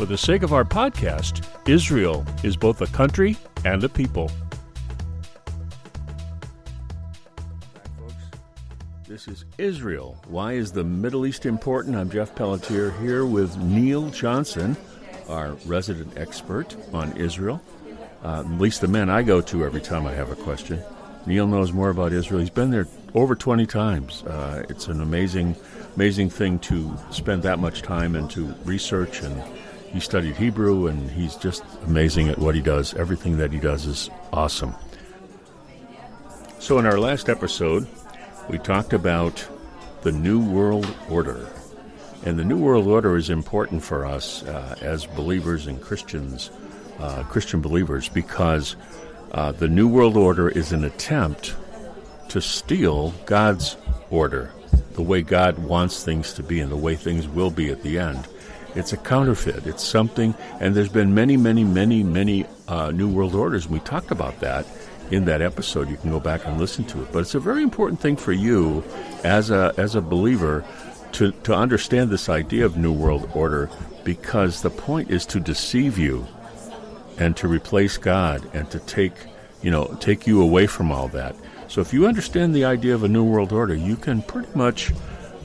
For the sake of our podcast, Israel is both a country and a people. This is Israel. Why is the Middle East important? I'm Jeff Pelletier here with Neil Johnson, our resident expert on Israel. Uh, at least the men I go to every time I have a question. Neil knows more about Israel. He's been there over 20 times. Uh, it's an amazing, amazing thing to spend that much time and to research and he studied Hebrew, and he's just amazing at what he does. Everything that he does is awesome. So, in our last episode, we talked about the New World Order. And the New World Order is important for us uh, as believers and Christians, uh, Christian believers, because uh, the New World Order is an attempt to steal God's order, the way God wants things to be and the way things will be at the end. It's a counterfeit. It's something, and there's been many, many, many, many uh, New World Orders. We talked about that in that episode. You can go back and listen to it. But it's a very important thing for you as a as a believer to to understand this idea of New World Order because the point is to deceive you and to replace God and to take you know take you away from all that. So if you understand the idea of a New World Order, you can pretty much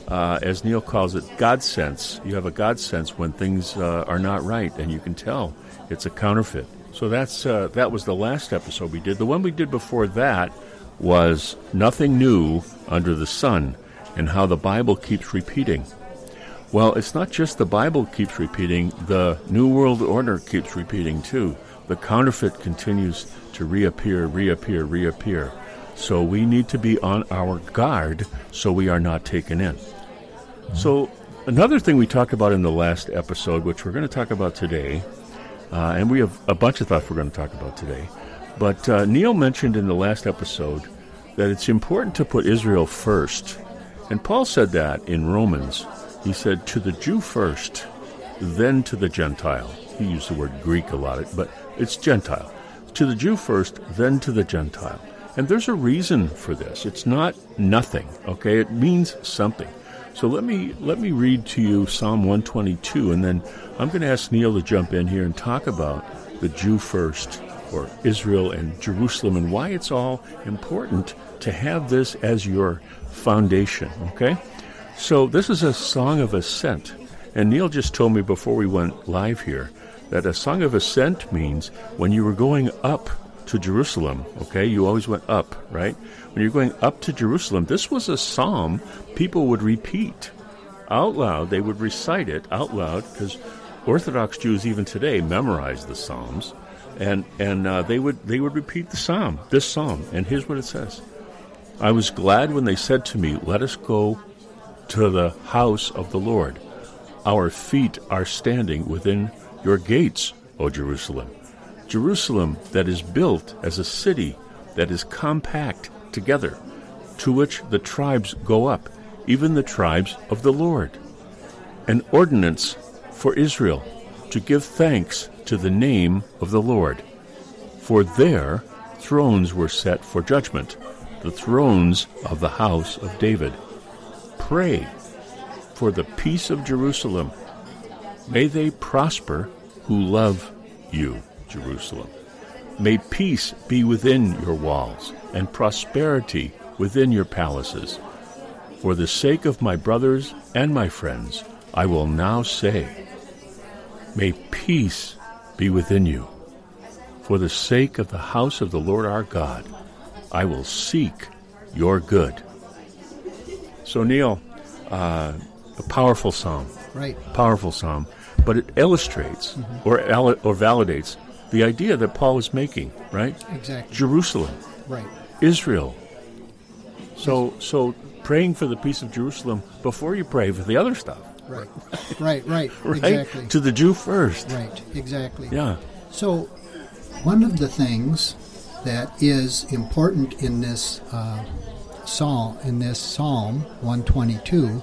uh, as Neil calls it, God sense. You have a God sense when things uh, are not right, and you can tell it's a counterfeit. So that's uh, that was the last episode we did. The one we did before that was nothing new under the sun, and how the Bible keeps repeating. Well, it's not just the Bible keeps repeating; the New World Order keeps repeating too. The counterfeit continues to reappear, reappear, reappear. So we need to be on our guard so we are not taken in. So, another thing we talked about in the last episode, which we're going to talk about today, uh, and we have a bunch of thoughts we're going to talk about today, but uh, Neil mentioned in the last episode that it's important to put Israel first. And Paul said that in Romans. He said, to the Jew first, then to the Gentile. He used the word Greek a lot, but it's Gentile. To the Jew first, then to the Gentile. And there's a reason for this. It's not nothing, okay? It means something. So let me let me read to you Psalm 122, and then I'm going to ask Neil to jump in here and talk about the Jew first, or Israel and Jerusalem, and why it's all important to have this as your foundation. Okay, so this is a song of ascent, and Neil just told me before we went live here that a song of ascent means when you were going up to Jerusalem, okay? You always went up, right? When you're going up to Jerusalem, this was a psalm people would repeat out loud. They would recite it out loud because Orthodox Jews even today memorize the Psalms, and and uh, they would they would repeat the psalm, this psalm. And here's what it says: I was glad when they said to me, "Let us go to the house of the Lord. Our feet are standing within your gates, O Jerusalem." Jerusalem that is built as a city that is compact together, to which the tribes go up, even the tribes of the Lord. An ordinance for Israel to give thanks to the name of the Lord. For there thrones were set for judgment, the thrones of the house of David. Pray for the peace of Jerusalem. May they prosper who love you. Jerusalem. May peace be within your walls, and prosperity within your palaces. For the sake of my brothers and my friends, I will now say, May peace be within you. For the sake of the house of the Lord our God, I will seek your good. So, Neil, uh, a powerful psalm. Right. Powerful psalm. But it illustrates or, or validates the idea that Paul was making, right? Exactly. Jerusalem, Right. Israel. So, so praying for the peace of Jerusalem before you pray for the other stuff, Right. Right. Right. right? Exactly. To the Jew first. Right. Exactly. Yeah. So, one of the things that is important in this uh, psalm, in this Psalm 122,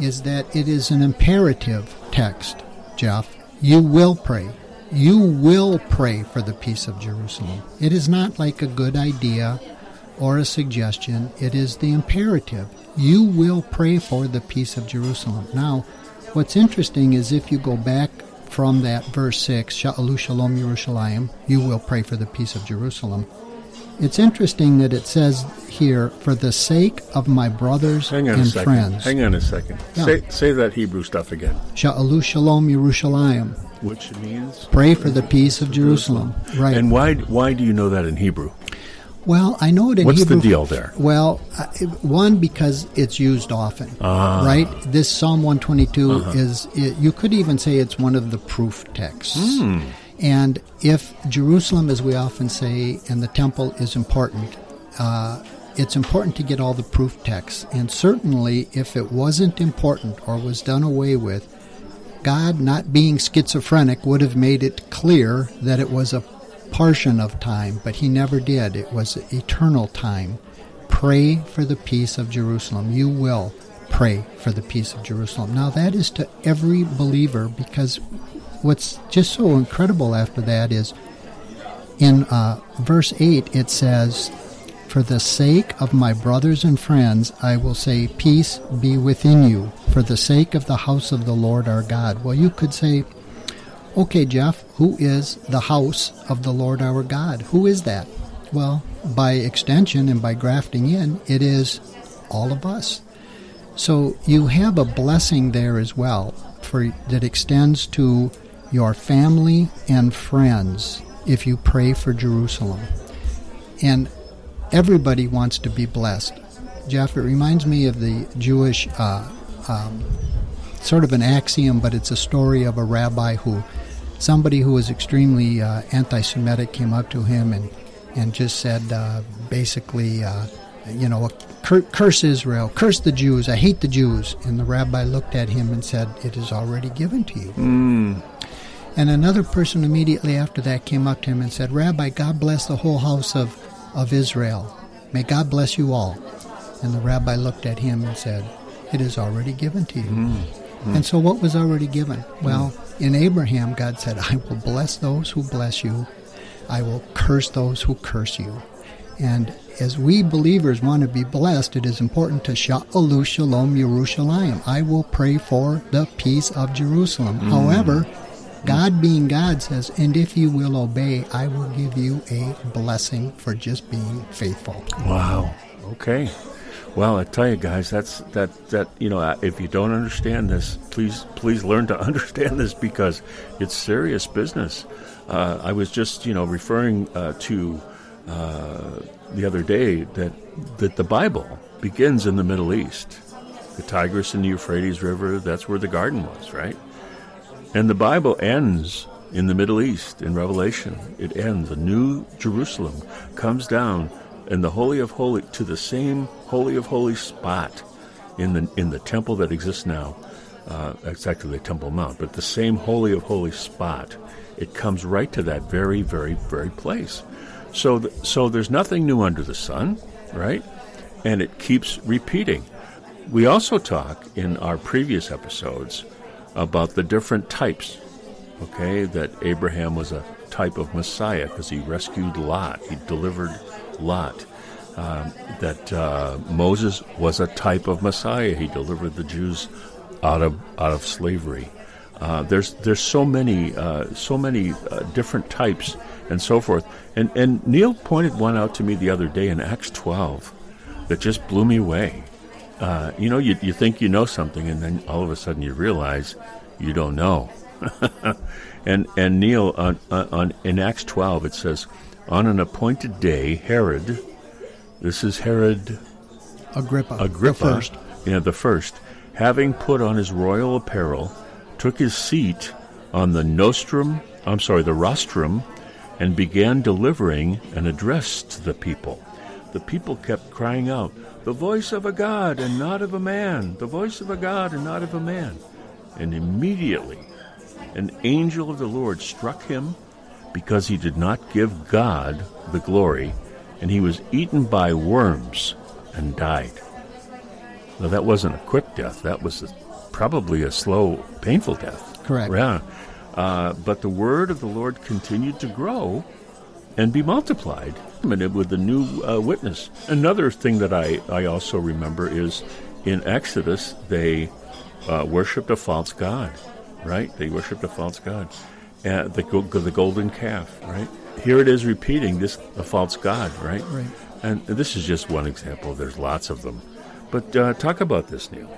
is that it is an imperative text. Jeff, you will pray. You will pray for the peace of Jerusalem. It is not like a good idea or a suggestion. It is the imperative. You will pray for the peace of Jerusalem. Now, what's interesting is if you go back from that verse 6, Sha'alu Shalom Yerushalayim, you will pray for the peace of Jerusalem. It's interesting that it says here, for the sake of my brothers Hang on and a second. friends. Hang on a second. Yeah. Say, say that Hebrew stuff again, Sha'alu Shalom Yerushalayim. Which means Pray for the peace of Jerusalem. Right. And why why do you know that in Hebrew? Well, I know it in Hebrew. What's the deal there? Well, uh, one because it's used often, Ah. right? This Psalm 122 Uh-huh. is it, you could even say it's one of the proof texts. Hmm. And if Jerusalem, as we often say, and the temple is important, uh, it's important to get all the proof texts. And certainly, if it wasn't important or was done away with, God, not being schizophrenic, would have made it clear that it was a portion of time, but He never did. It was eternal time. Pray for the peace of Jerusalem. You will pray for the peace of Jerusalem. Now, that is to every believer because what's just so incredible after that is in uh, verse 8 it says, For the sake of my brothers and friends, I will say, Peace be within you, for the sake of the house of the Lord our God. Well, you could say, Okay, Jeff, who is the house of the Lord our God? Who is that? Well, by extension and by grafting in, it is all of us. So you have a blessing there as well for that extends to your family and friends if you pray for Jerusalem. And everybody wants to be blessed. Jeff, it reminds me of the Jewish uh, um, sort of an axiom, but it's a story of a rabbi who, somebody who was extremely uh, anti-Semitic, came up to him and and just said uh, basically, uh, you know, cur- curse Israel, curse the Jews, I hate the Jews. And the rabbi looked at him and said, "It is already given to you." And another person immediately after that came up to him and said, Rabbi, God bless the whole house of, of Israel. May God bless you all. And the rabbi looked at him and said, It is already given to you. Mm, mm. And so, what was already given? Mm. Well, in Abraham, God said, I will bless those who bless you, I will curse those who curse you. And as we believers want to be blessed, it is important to Sha'alu Shalom Yerushalayim. I will pray for the peace of Jerusalem. However, God being God says, and if you will obey, I will give you a blessing for just being faithful. Wow. Okay. Well, I tell you guys, that's that that you know, if you don't understand this, please please learn to understand this because it's serious business. Uh, I was just you know referring uh, to uh, the other day that that the Bible begins in the Middle East, the Tigris and the Euphrates River. That's where the garden was, right? And the Bible ends in the Middle East in Revelation. It ends. A new Jerusalem comes down in the Holy of Holy to the same Holy of Holy spot in the in the temple that exists now. Uh, actually the Temple Mount, but the same Holy of Holy spot. It comes right to that very, very, very place. So, th- so there's nothing new under the sun, right? And it keeps repeating. We also talk in our previous episodes about the different types. Okay, that Abraham was a type of Messiah because he rescued Lot, he delivered Lot. Um, that uh, Moses was a type of Messiah, he delivered the Jews out of out of slavery. Uh, there's there's so many uh, so many uh, different types and so forth. And and Neil pointed one out to me the other day in Acts 12 that just blew me away. Uh, you know, you you think you know something, and then all of a sudden you realize you don't know. and and Neil on, on in Acts 12 it says, on an appointed day, Herod, this is Herod Agrippa, Agrippa, the first. Yeah, the first, having put on his royal apparel, took his seat on the nostrum, I'm sorry, the rostrum, and began delivering an address to the people. The people kept crying out, The voice of a God and not of a man, the voice of a God and not of a man. And immediately an angel of the Lord struck him because he did not give God the glory, and he was eaten by worms and died. Now, that wasn't a quick death. That was a, probably a slow, painful death. Correct. Yeah. Uh, but the word of the Lord continued to grow and be multiplied with the new uh, witness. Another thing that I, I also remember is in Exodus, they uh, worshipped a false god, right? They worshipped a false god, uh, the, the golden calf, right? Here it is repeating this, a false god, right? Right. And this is just one example. There's lots of them. But uh, talk about this, Neil.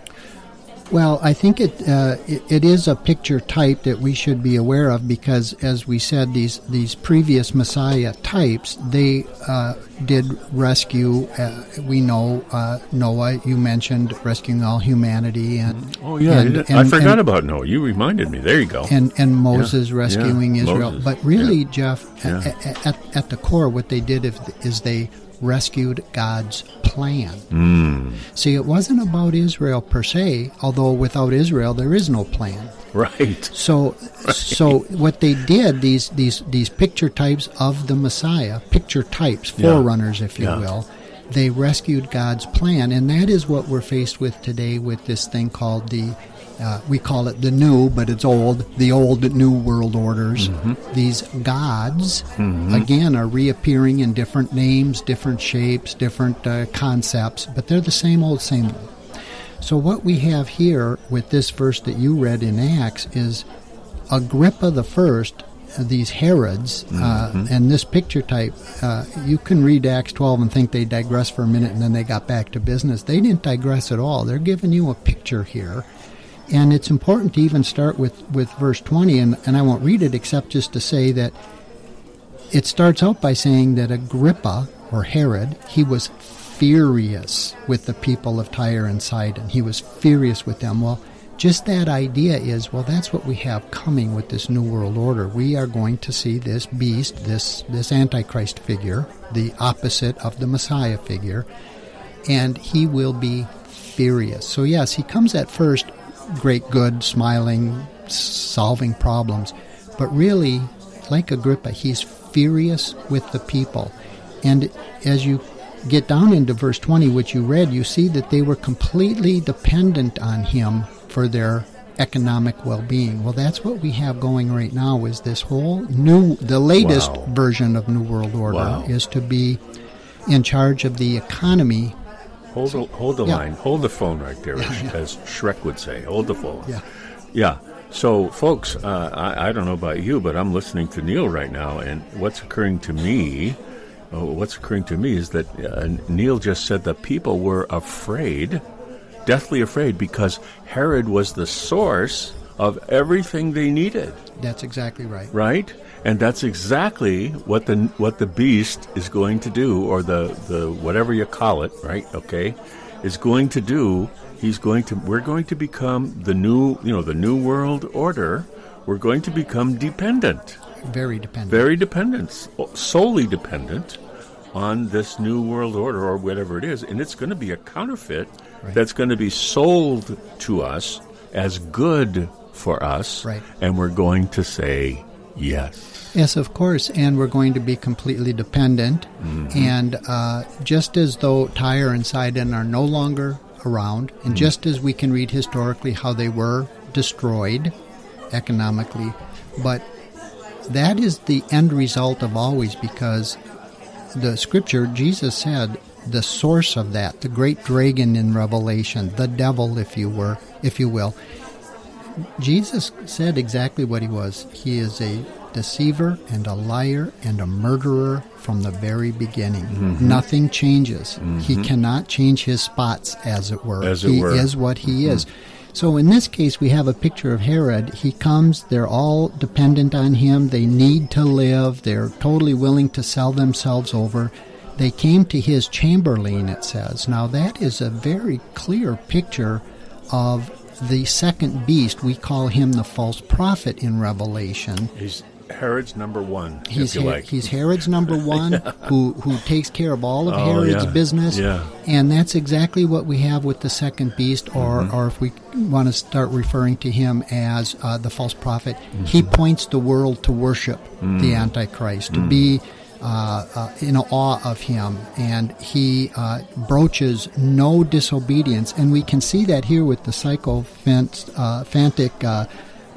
Well, I think it, uh, it, it is a picture type that we should be aware of because, as we said, these these previous Messiah types they uh, did rescue. Uh, we know uh, Noah. You mentioned rescuing all humanity, and oh yeah, and, and, I forgot and, about Noah. You reminded me. There you go. And and Moses yeah, rescuing yeah, Israel. Moses. But really, yeah. Jeff, at, at, at the core, what they did is they rescued God's plan. Mm. See, it wasn't about Israel per se, although without Israel there is no plan. Right. So right. so what they did these these these picture types of the Messiah, picture types, forerunners yeah. if you yeah. will, they rescued God's plan and that is what we're faced with today with this thing called the uh, we call it the new, but it's old, the old new world orders. Mm-hmm. These gods, mm-hmm. again, are reappearing in different names, different shapes, different uh, concepts, but they're the same old, same old. So, what we have here with this verse that you read in Acts is Agrippa the first, these Herods, uh, mm-hmm. and this picture type. Uh, you can read Acts 12 and think they digress for a minute and then they got back to business. They didn't digress at all. They're giving you a picture here and it's important to even start with, with verse 20, and, and I won't read it except just to say that it starts out by saying that Agrippa, or Herod, he was furious with the people of Tyre and Sidon. He was furious with them. Well, just that idea is well that's what we have coming with this new world order we are going to see this beast this this antichrist figure the opposite of the messiah figure and he will be furious so yes he comes at first great good, smiling, solving problems. But really, like Agrippa, he's furious with the people. And as you get down into verse 20, which you read, you see that they were completely dependent on him for their economic well-being. Well, that's what we have going right now is this whole new the latest wow. version of new world order wow. is to be in charge of the economy Hold the, hold the Yeah. line. Hold the phone right there, Yeah, as, yeah. as Shrek would say. Hold the phone. Yeah. Yeah. So, folks, uh, I, I don't know about you, but I'm listening to Neil right now, and what's occurring to me, uh, what's occurring to me is that uh, Neil just said that people were afraid, deathly afraid, because Herod was the source of everything they needed that's exactly right. right? And that's exactly what the what the beast is going to do, or the the whatever you call it, right? Okay, is going to do. He's going to. We're going to become the new, you know, the new world order. We're going to become dependent, Very dependent. very dependent, solely dependent on this new world order or whatever it is, and it's going to be a counterfeit Right. that's going to be sold to us as good for us, Right. and we're going to say yes. Yes, of course, and we're going to be completely dependent. And uh, just as though Tyre and Sidon are no longer around, and just as we can read historically how they were destroyed economically, but that is the end result of always because the scripture, Jesus said, the source of that, the great dragon in Revelation, the devil, if you were, if you will, Jesus said exactly what he was. He is a deceiver and a liar and a murderer from the very beginning. Mm-hmm. Nothing changes. He cannot change his spots, as it were. As it he were. is what he is. So in this case, we have a picture of Herod. He comes, they're all dependent on him. They need to live. They're totally willing to sell themselves over. They came to his chamberlain, it says. Now, that is a very clear picture of the second beast. We call him the false prophet in Revelation. He's Herod's number one, He's, Her- like. he's Herod's number one, who who takes care of all of Oh, Herod's yeah. business, Yeah. and that's exactly what we have with the second beast, or Mm-hmm. or if we want to start referring to him as uh, the false prophet, Mm-hmm. he points the world to worship Mm. the Antichrist, to be. Uh, uh, in awe of him, and he uh, broaches no disobedience, and we can see that here with the sycophantic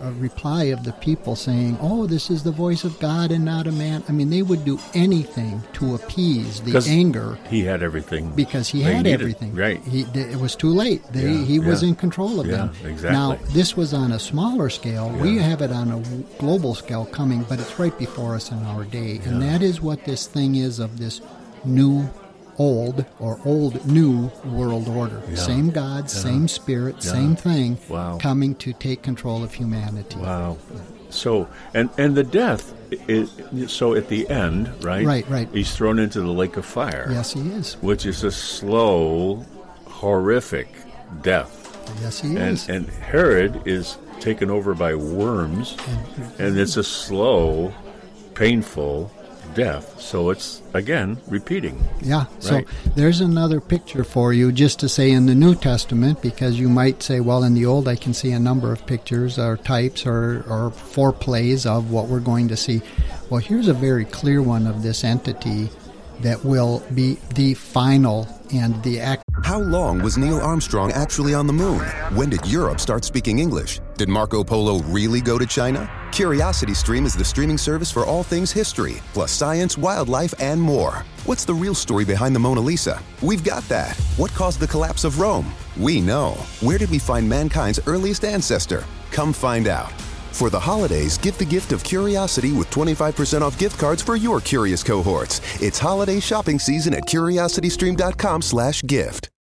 uh, reply of the people saying, "Oh, this is the voice of God and not a man." I mean, they would do anything to appease the anger he had everything because he had needed. everything. Right. He, it was too late. They, Yeah, he was yeah. in control of Yeah, them. exactly. Now, this was on a smaller scale. We have it on a global scale coming, but it's right before us in our day. And that is what this thing is of this new old or old new world order. Yeah. Same God, same spirit, Yeah. same thing Wow. coming to take control of humanity. Wow. So and and the death is so at the end, right? Right, right. He's thrown into the lake of fire. Yes, he is. Which is a slow, horrific death. Yes, he And is. and Herod is taken over by worms and it's a slow, painful death. So it's again repeating. Yeah, so there's another picture for you just to say in the New Testament, because you might say, well, in the Old I can see a number of pictures or types or, or foreplays of what we're going to see. Well, here's a very clear one of this entity that will be the final and the act. How long was Neil Armstrong actually on the moon? When did Europe start speaking English? Did Marco Polo really go to China? Curiosity Stream is the streaming service for all things history, plus science, wildlife, and more. What's the real story behind the Mona Lisa? We've got that. What caused the collapse of Rome? We know. Where did we find mankind's earliest ancestor? Come find out. For the holidays, give the gift of curiosity with 25% off gift cards for your curious cohorts. It's holiday shopping season at curiositystream.com/gift.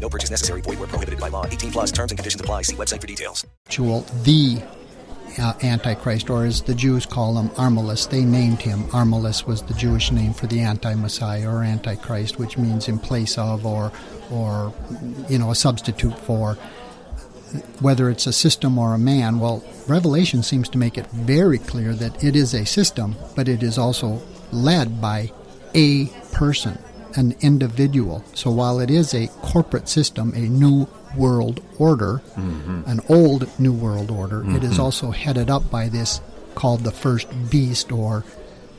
No purchase necessary. Void where prohibited by law. 18 plus terms and conditions apply. See website for details. actual the uh, Antichrist, or as the Jews call him, Armilus. They named him. Armilus was the Jewish name for the anti-Messiah or Antichrist, which means in place of or, or you know, a substitute for. Whether it's a system or a man, well, Revelation seems to make it very clear that it is a system, but it is also led by a person, an individual. So while it is a corporate system, a new world order, an old new world order, it is also headed up by this called the first beast, or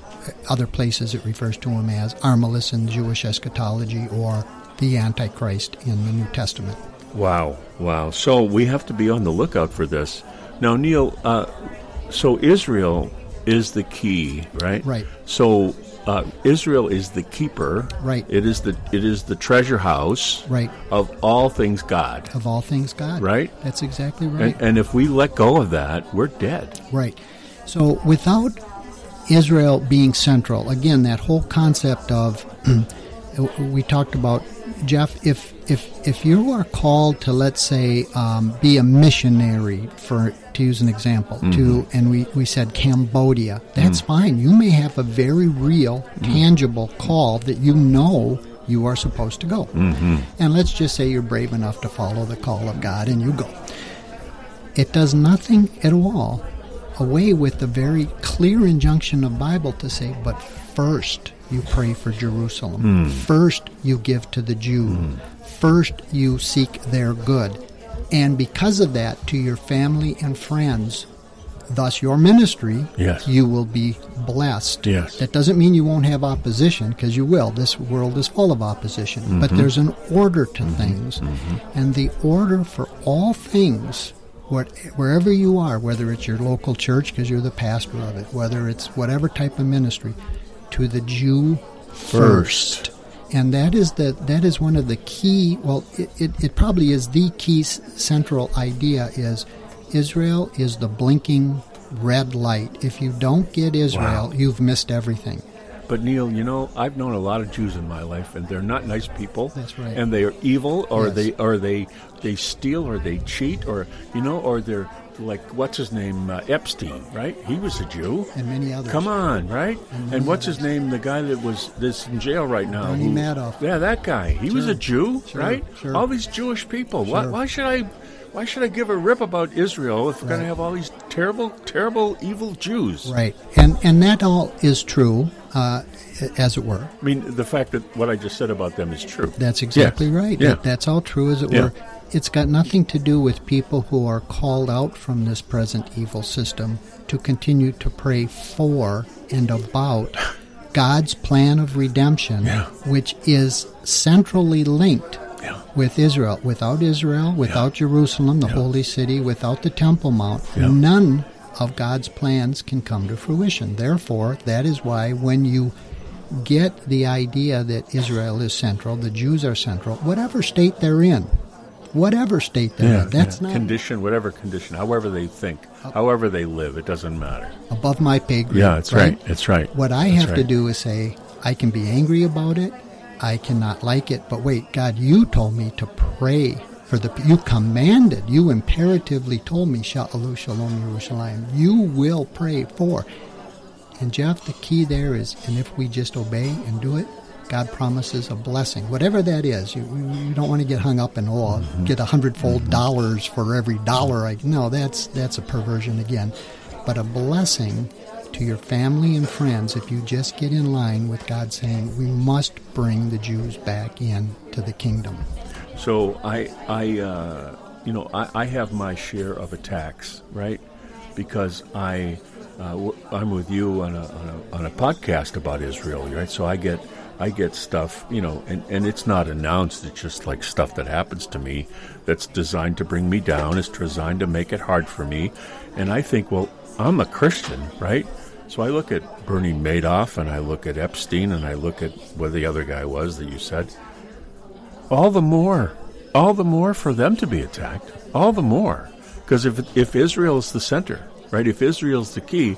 uh, other places it refers to him as Armilus in Jewish eschatology, or the Antichrist in the New Testament. Wow, wow. So we have to be on the lookout for this. Now, Neil, uh, so Israel is the key, right? Right. So uh, Israel is the keeper. Right. It is the it is the treasure house. Right. Of all things God. Of all things, God. Right. That's exactly right. And, and if we let go of that, we're dead. Right. So without Israel being central, again, that whole concept of we talked about, Jeff. If if if you are called to, let's say, um, be a missionary, for to use an example, to and we we said Cambodia, that's fine. You may have a very real, tangible call that you know you are supposed to go. Mm-hmm. And let's just say you're brave enough to follow the call of God and you go. It does nothing at all away with the very clear injunction of Bible to say, but first you pray for Jerusalem. Hmm. First you give to the Jew. Hmm. First you seek their good. And because of that, to your family and friends, thus your ministry, Yes. you will be blessed. Yes. That doesn't mean you won't have opposition, because you will. This world is full of opposition. But Mm-hmm. there's an order to mm-hmm. things. Mm-hmm. And the order for all things, what, wherever you are, whether it's your local church, because you're the pastor of it, whether it's whatever type of ministry, to the Jew first. And that is the that is one of the key. Well, it, it, it probably is the key s- central idea is Israel is the blinking red light. If you don't get Israel, Wow. you've missed everything. But Neil, you know, I've known a lot of Jews in my life, and they're not nice people. That's right. And they are evil, or Yes. they or they they steal, or they cheat, or you know, or they're like what's his name uh, Epstein, right? He was a Jew. And many others. Come on, right? And, what's his name? The guy that was this in jail right now. Bernie who- Madoff. Yeah, that guy. He was a Jew, Sure, right? sure. All these Jewish people. Why, why should I? Why should I give a rip about Israel if we're going to have all these terrible, terrible, evil Jews? Right, and and that all is true, uh, as it were. I mean, the fact that what I just said about them is true. That's exactly Yes. right. Yeah. That- that's all true, as it Yeah. were. It's got nothing to do with people who are called out from this present evil system to continue to pray for and about God's plan of redemption, Yeah. which is centrally linked Yeah. with Israel. Without Israel, without Jerusalem, the Yeah. holy city, without the Temple Mount, Yeah. none of God's plans can come to fruition. Therefore, that is why when you get the idea that Israel is central, the Jews are central, whatever state they're in, whatever state they're in, that's yeah. not condition, whatever condition, however they think, uh, however they live, it doesn't matter. above my pay grade. Yeah, that's right. That's right. What I That's have to do is say, I can be angry about it, I cannot like it, but wait, God, you told me to pray for the. You commanded, you imperatively told me, Shalom, Shalom, Yerushalayim. You will pray for. And Jeff, the key there is, and if we just obey and do it, God promises a blessing, whatever that is. You, you don't want to get hung up in oh, Mm-hmm. get a hundredfold dollars for every dollar. I no, that's that's a perversion again. But a blessing to your family and friends if you just get in line with God saying we must bring the Jews back in to the kingdom. So I, I, uh, you know, I, I have my share of attacks, right? Because I, uh, w- I'm with you on a, on a on a podcast about Israel, right? So I get I get stuff, you know, and, and it's not announced. It's just like stuff that happens to me that's designed to bring me down. It's designed to make it hard for me, and I think, well, I'm a Christian, right? So I look at Bernie Madoff and I look at Epstein and I look at what the other guy was that you said all the more, all the more for them to be attacked. All the more, because if if Israel is the center, right? If Israel's the key,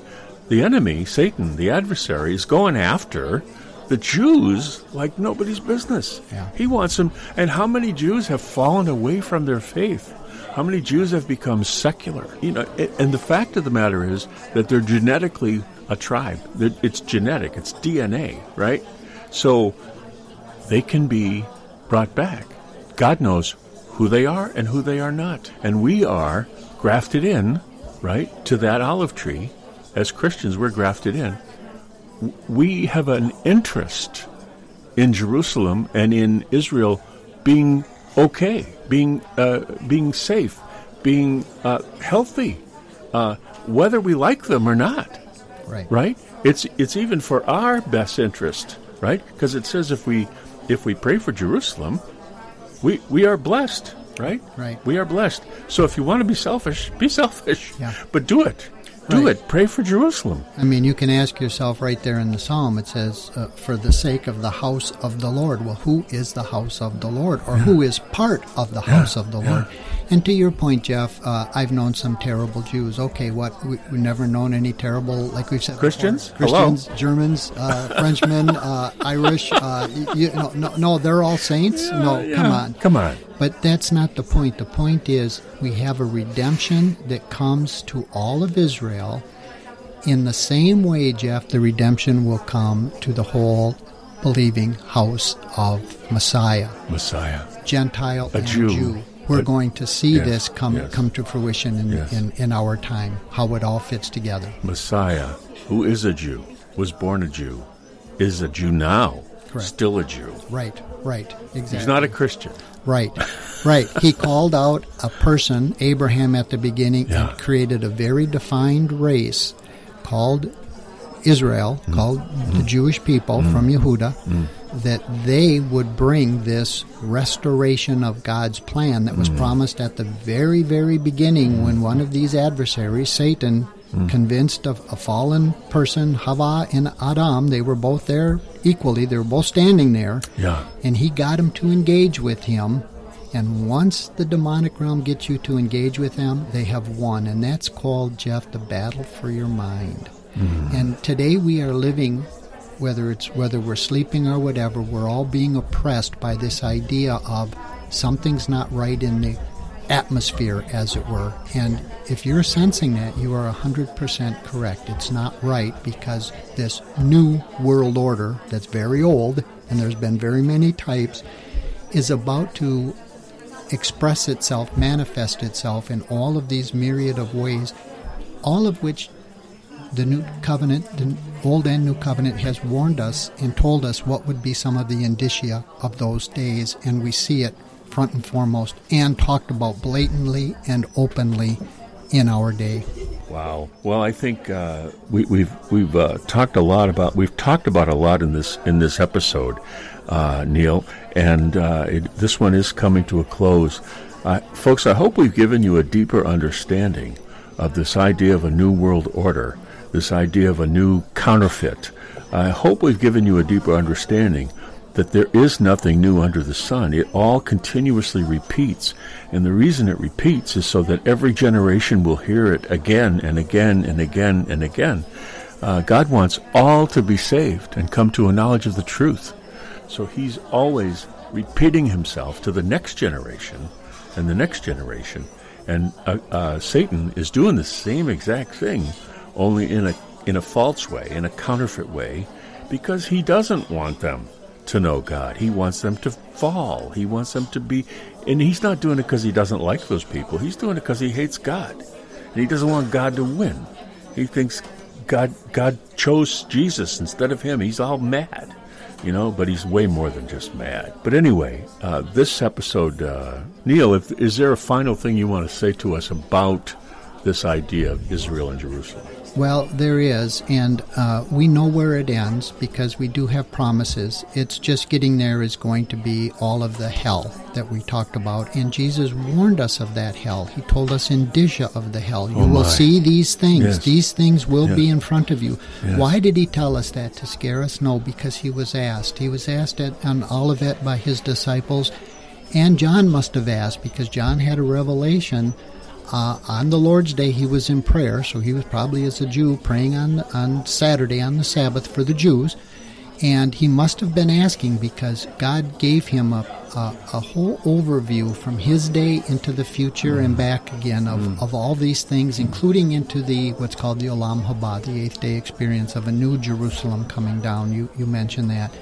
the enemy, Satan, the adversary, is going after the Jews like nobody's business. Yeah. He wants them. And how many Jews have fallen away from their faith? How many Jews have become secular? You know, and the fact of the matter is that they're genetically a tribe. It's genetic. It's DNA, right? So they can be brought back. God knows who they are and who they are not. And we are grafted in, right, to that olive tree. As Christians, we're grafted in. We have an interest in Jerusalem and in Israel being okay, being uh, being safe, being uh, healthy, uh, whether we like them or not Right. right? It's it's even for our best interest, right? Because it says if we if we pray for Jerusalem, we we are blessed, right? Right. We are blessed. So if you want to be selfish, be selfish. Yeah. But do it. Do Right. it. Pray for Jerusalem. I mean, you can ask yourself right there in the psalm. It says, uh, "For the sake of the house of the Lord." Well, who is the house of the Lord, or who is part of the house of the Lord? And to your point, Jeff, uh, I've known some terrible Jews. Okay, what we, we've never known any terrible, like we've said, before. Christians? Christians, Germans, uh, Frenchmen, uh, Irish. Uh, you, no, no, no, they're all saints. no, Yeah, come on. Come on. But that's not the point. The point is we have a redemption that comes to all of Israel. In the same way, Jeff, the redemption will come to the whole believing house of Messiah, Messiah. Gentile A and Jew. Jew. We're A- going to see yes, this come yes. come to fruition in, Yes. in, in our time, how it all fits together. Messiah, who is a Jew, was born a Jew, is a Jew now, Correct. still a Jew. Right, right, exactly. He's not a Christian. Right, right. He called out a person, Abraham, at the beginning, Yeah. and created a very defined race called Israel, Mm. called the mm. Jewish people mm. from Yehuda, mm. That they would bring this restoration of God's plan that Mm. was promised at the very, very beginning when one of these adversaries, Satan, Mm. convinced of a fallen person, Hava and Adam, they were both there equally, they were both standing there Yeah. and he got him to engage with him. And once the demonic realm gets you to engage with them, they have won. And that's called, Jeff, the battle for your mind. And today we are living, whether it's whether we're sleeping or whatever, we're all being oppressed by this idea of something's not right in the atmosphere, as it were. And if you're sensing that, you are 100% correct. It's not right because this new world order that's very old, and there's been very many types, is about to express itself, manifest itself in all of these myriad of ways, all of which the new covenant, the old and new covenant, has warned us and told us what would be some of the indicia of those days, and we see it front and foremost and talked about blatantly and openly in our day. Wow. Well, I think uh, we, we've we've uh, talked a lot about we've talked about a lot in this in this episode, uh, Neil, and uh, it, this one is coming to a close. Folks, I hope we've given you a deeper understanding of this idea of a new world order, this idea of a new counterfeit. I hope we've given you a deeper understanding that there is nothing new under the sun. It all continuously repeats. And the reason it repeats is so that every generation will hear it again and again and again and again. Uh, God wants all to be saved and come to a knowledge of the truth. So he's always repeating himself to the next generation and the next generation. And uh, uh, Satan is doing the same exact thing, only in a in a false way, in a counterfeit way, because he doesn't want them to know God. He wants them to fall. He wants them to be, and he's not doing it because he doesn't like those people. He's doing it because he hates God, and he doesn't want God to win. He thinks God God chose Jesus instead of him. He's all mad, you know. But he's way more than just mad. But anyway, uh, this episode, uh, Neil, if, is there a final thing you want to say to us about this idea of Israel and Jerusalem? Well, there is, and uh, we know where it ends because we do have promises. It's just getting there is going to be all of the hell that we talked about, and Jesus warned us of that hell. He told us indicia of the hell. You Oh, will see these things. Yes. These things will Yeah. be in front of you. Yes. Why did he tell us that? To scare us? No, because he was asked. He was asked at, on Olivet by his disciples, and John must have asked because John had a revelation uh, on the Lord's Day, he was in prayer, so he was probably as a Jew praying on on Saturday on the Sabbath for the Jews, and he must have been asking because God gave him a a, a whole overview from his day into the future and back again of, of all these things, including into the what's called the Olam Haba, the eighth day experience of a new Jerusalem coming down. You you mentioned that,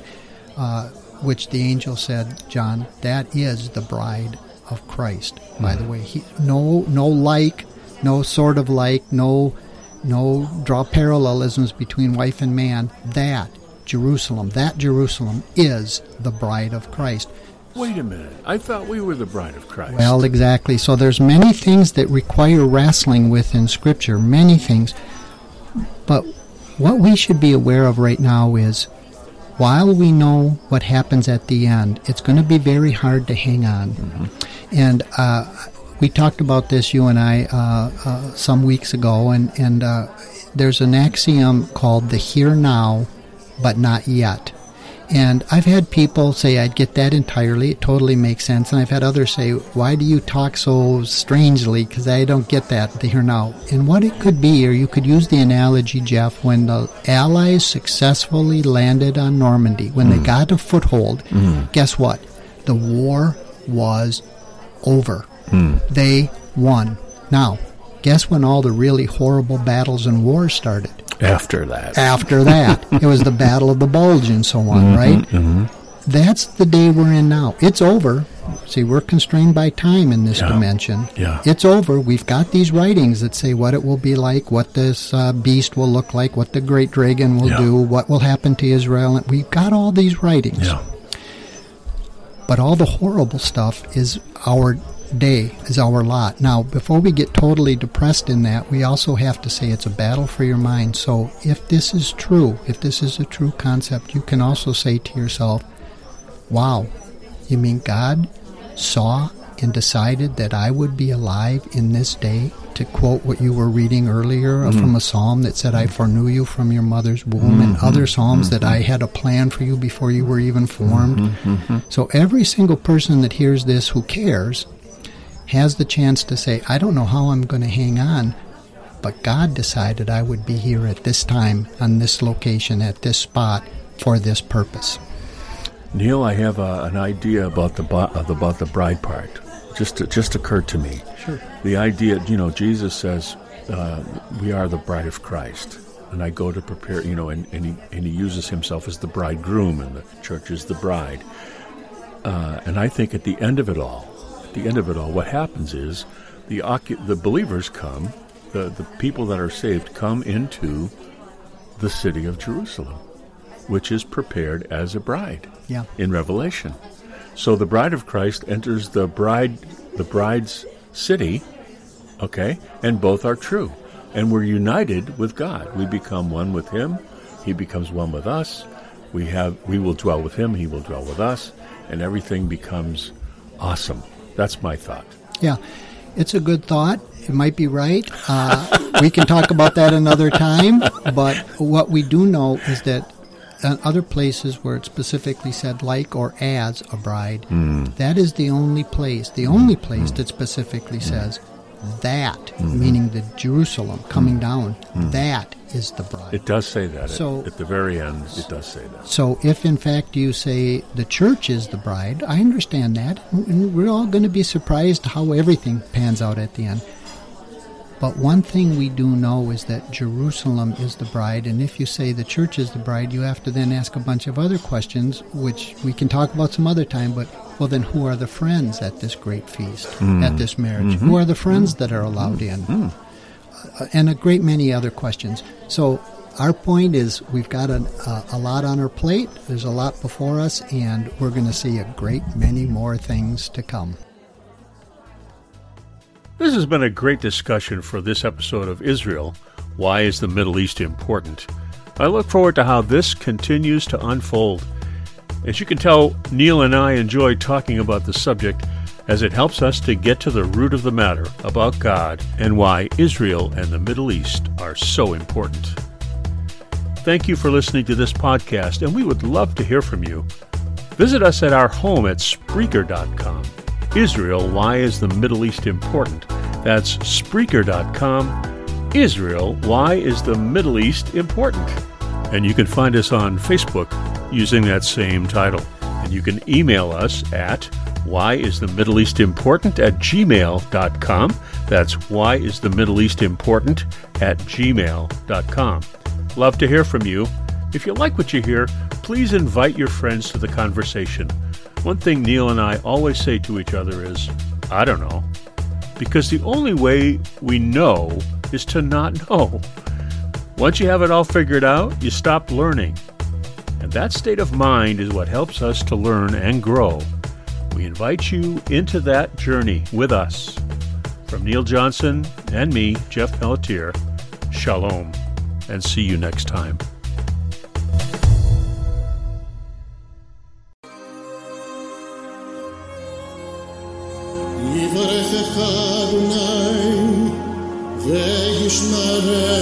uh, which the angel said, John, that is the bride of Christ. By the way, he, no no like, no sort of like, no no draw parallelisms between wife and man. That Jerusalem, that Jerusalem is the bride of Christ. Wait a minute. I thought we were the bride of Christ. Well, exactly. So there's many things that require wrestling with in Scripture, many things. But what we should be aware of right now is while we know what happens at the end, it's going to be very hard to hang on. And uh, we talked about this, you and I, uh, uh, some weeks ago, and, and uh, there's an axiom called the here now, but not yet. And I've had people say, I'd get that entirely. It totally makes sense. And I've had others say, Why do you talk so strangely? Because I don't get that, the here now. And what it could be, or you could use the analogy, Jeff, when the Allies successfully landed on Normandy, when they hmm. got a foothold, hmm. guess what? The war was over. Hmm. They won. Now, guess when all the really horrible battles and wars started? After that. after that. it was the Battle of the Bulge and so on, right? that's the day we're in now. It's over. See, we're constrained by time in this Yeah. dimension. Yeah. It's over. We've got these writings that say what it will be like, what this uh, beast will look like, what the great dragon will Yeah. do, what will happen to Israel. And we've got all these writings. Yeah. But all the horrible stuff is our day, is our lot. Now, before we get totally depressed in that, we also have to say it's a battle for your mind. So if this is true, if this is a true concept, you can also say to yourself, wow, you mean God saw and decided that I would be alive in this day? To quote what you were reading earlier uh, from mm. a psalm that said, I foreknew you from your mother's womb, and mm-hmm. other psalms that I mm-hmm. had a plan for you before you were even formed. Mm-hmm. So every single person that hears this who cares has the chance to say, I don't know how I'm going to hang on, but God decided I would be here at this time, on this location, at this spot, for this purpose. Neil, I have uh, an idea about the uh, about the bride part. Just just occurred to me. Sure. The idea, you know, Jesus says uh, we are the bride of Christ, and I go to prepare. You know, and, and he and he uses himself as the bridegroom, and the church is the bride. Uh, and I think at the end of it all, the end of it all, what happens is the occu- the believers come, the the people that are saved come into the city of Jerusalem, which is prepared as a bride Yeah. in Revelation. So the bride of Christ enters the bride the bride's city, okay? And both are true. And we're united with God. We become one with him, he becomes one with us. We have we will dwell with him, he will dwell with us, and everything becomes awesome. That's my thought. Yeah, it's a good thought. It might be right. Uh, we can talk about that another time. But what we do know is that in other places where it specifically said like or as a bride, hmm. that is the only place, the only hmm. place that specifically hmm. says that, meaning the Jerusalem coming down, that is the bride. It does say that. So- at, at the very end it does say that. So, if in fact you say the church is the bride, I understand that. And we're all going to be surprised how everything pans out at the end. But one thing we do know is that Jerusalem is the bride, and if you say the church is the bride, you have to then ask a bunch of other questions, which we can talk about some other time. But, well, then who are the friends at this great feast, hmm. at this marriage? Mm-hmm. Who are the friends hmm. that are allowed in? Hmm. Uh, and a great many other questions. So our point is we've got a, a, a lot on our plate. There's a lot before us, and we're going to see a great many more things to come. This has been a great discussion for this episode of Israel. Why is the Middle East important? I look forward to how this continues to unfold. As you can tell, Neil and I enjoy talking about the subject as it helps us to get to the root of the matter about God and why Israel and the Middle East are so important. Thank you for listening to this podcast, and we would love to hear from you. Visit us at our home at Spreaker.com. Israel, why is the Middle East important? That's Spreaker.com. Israel, why is the Middle East important? And you can find us on Facebook using that same title. And you can email us at why is the Middle East important at gmail.com. That's why is the Middle East important at gmail.com. Love to hear from you. If you like what you hear, please invite your friends to the conversation. One thing Neil and I always say to each other is, I don't know. Because the only way we know is to not know. Once you have it all figured out, you stop learning. And that state of mind is what helps us to learn and grow. We invite you into that journey with us. From Neil Johnson and me, Jeff Pelletier, shalom, and see you next time. יברכך אדוני וישמרך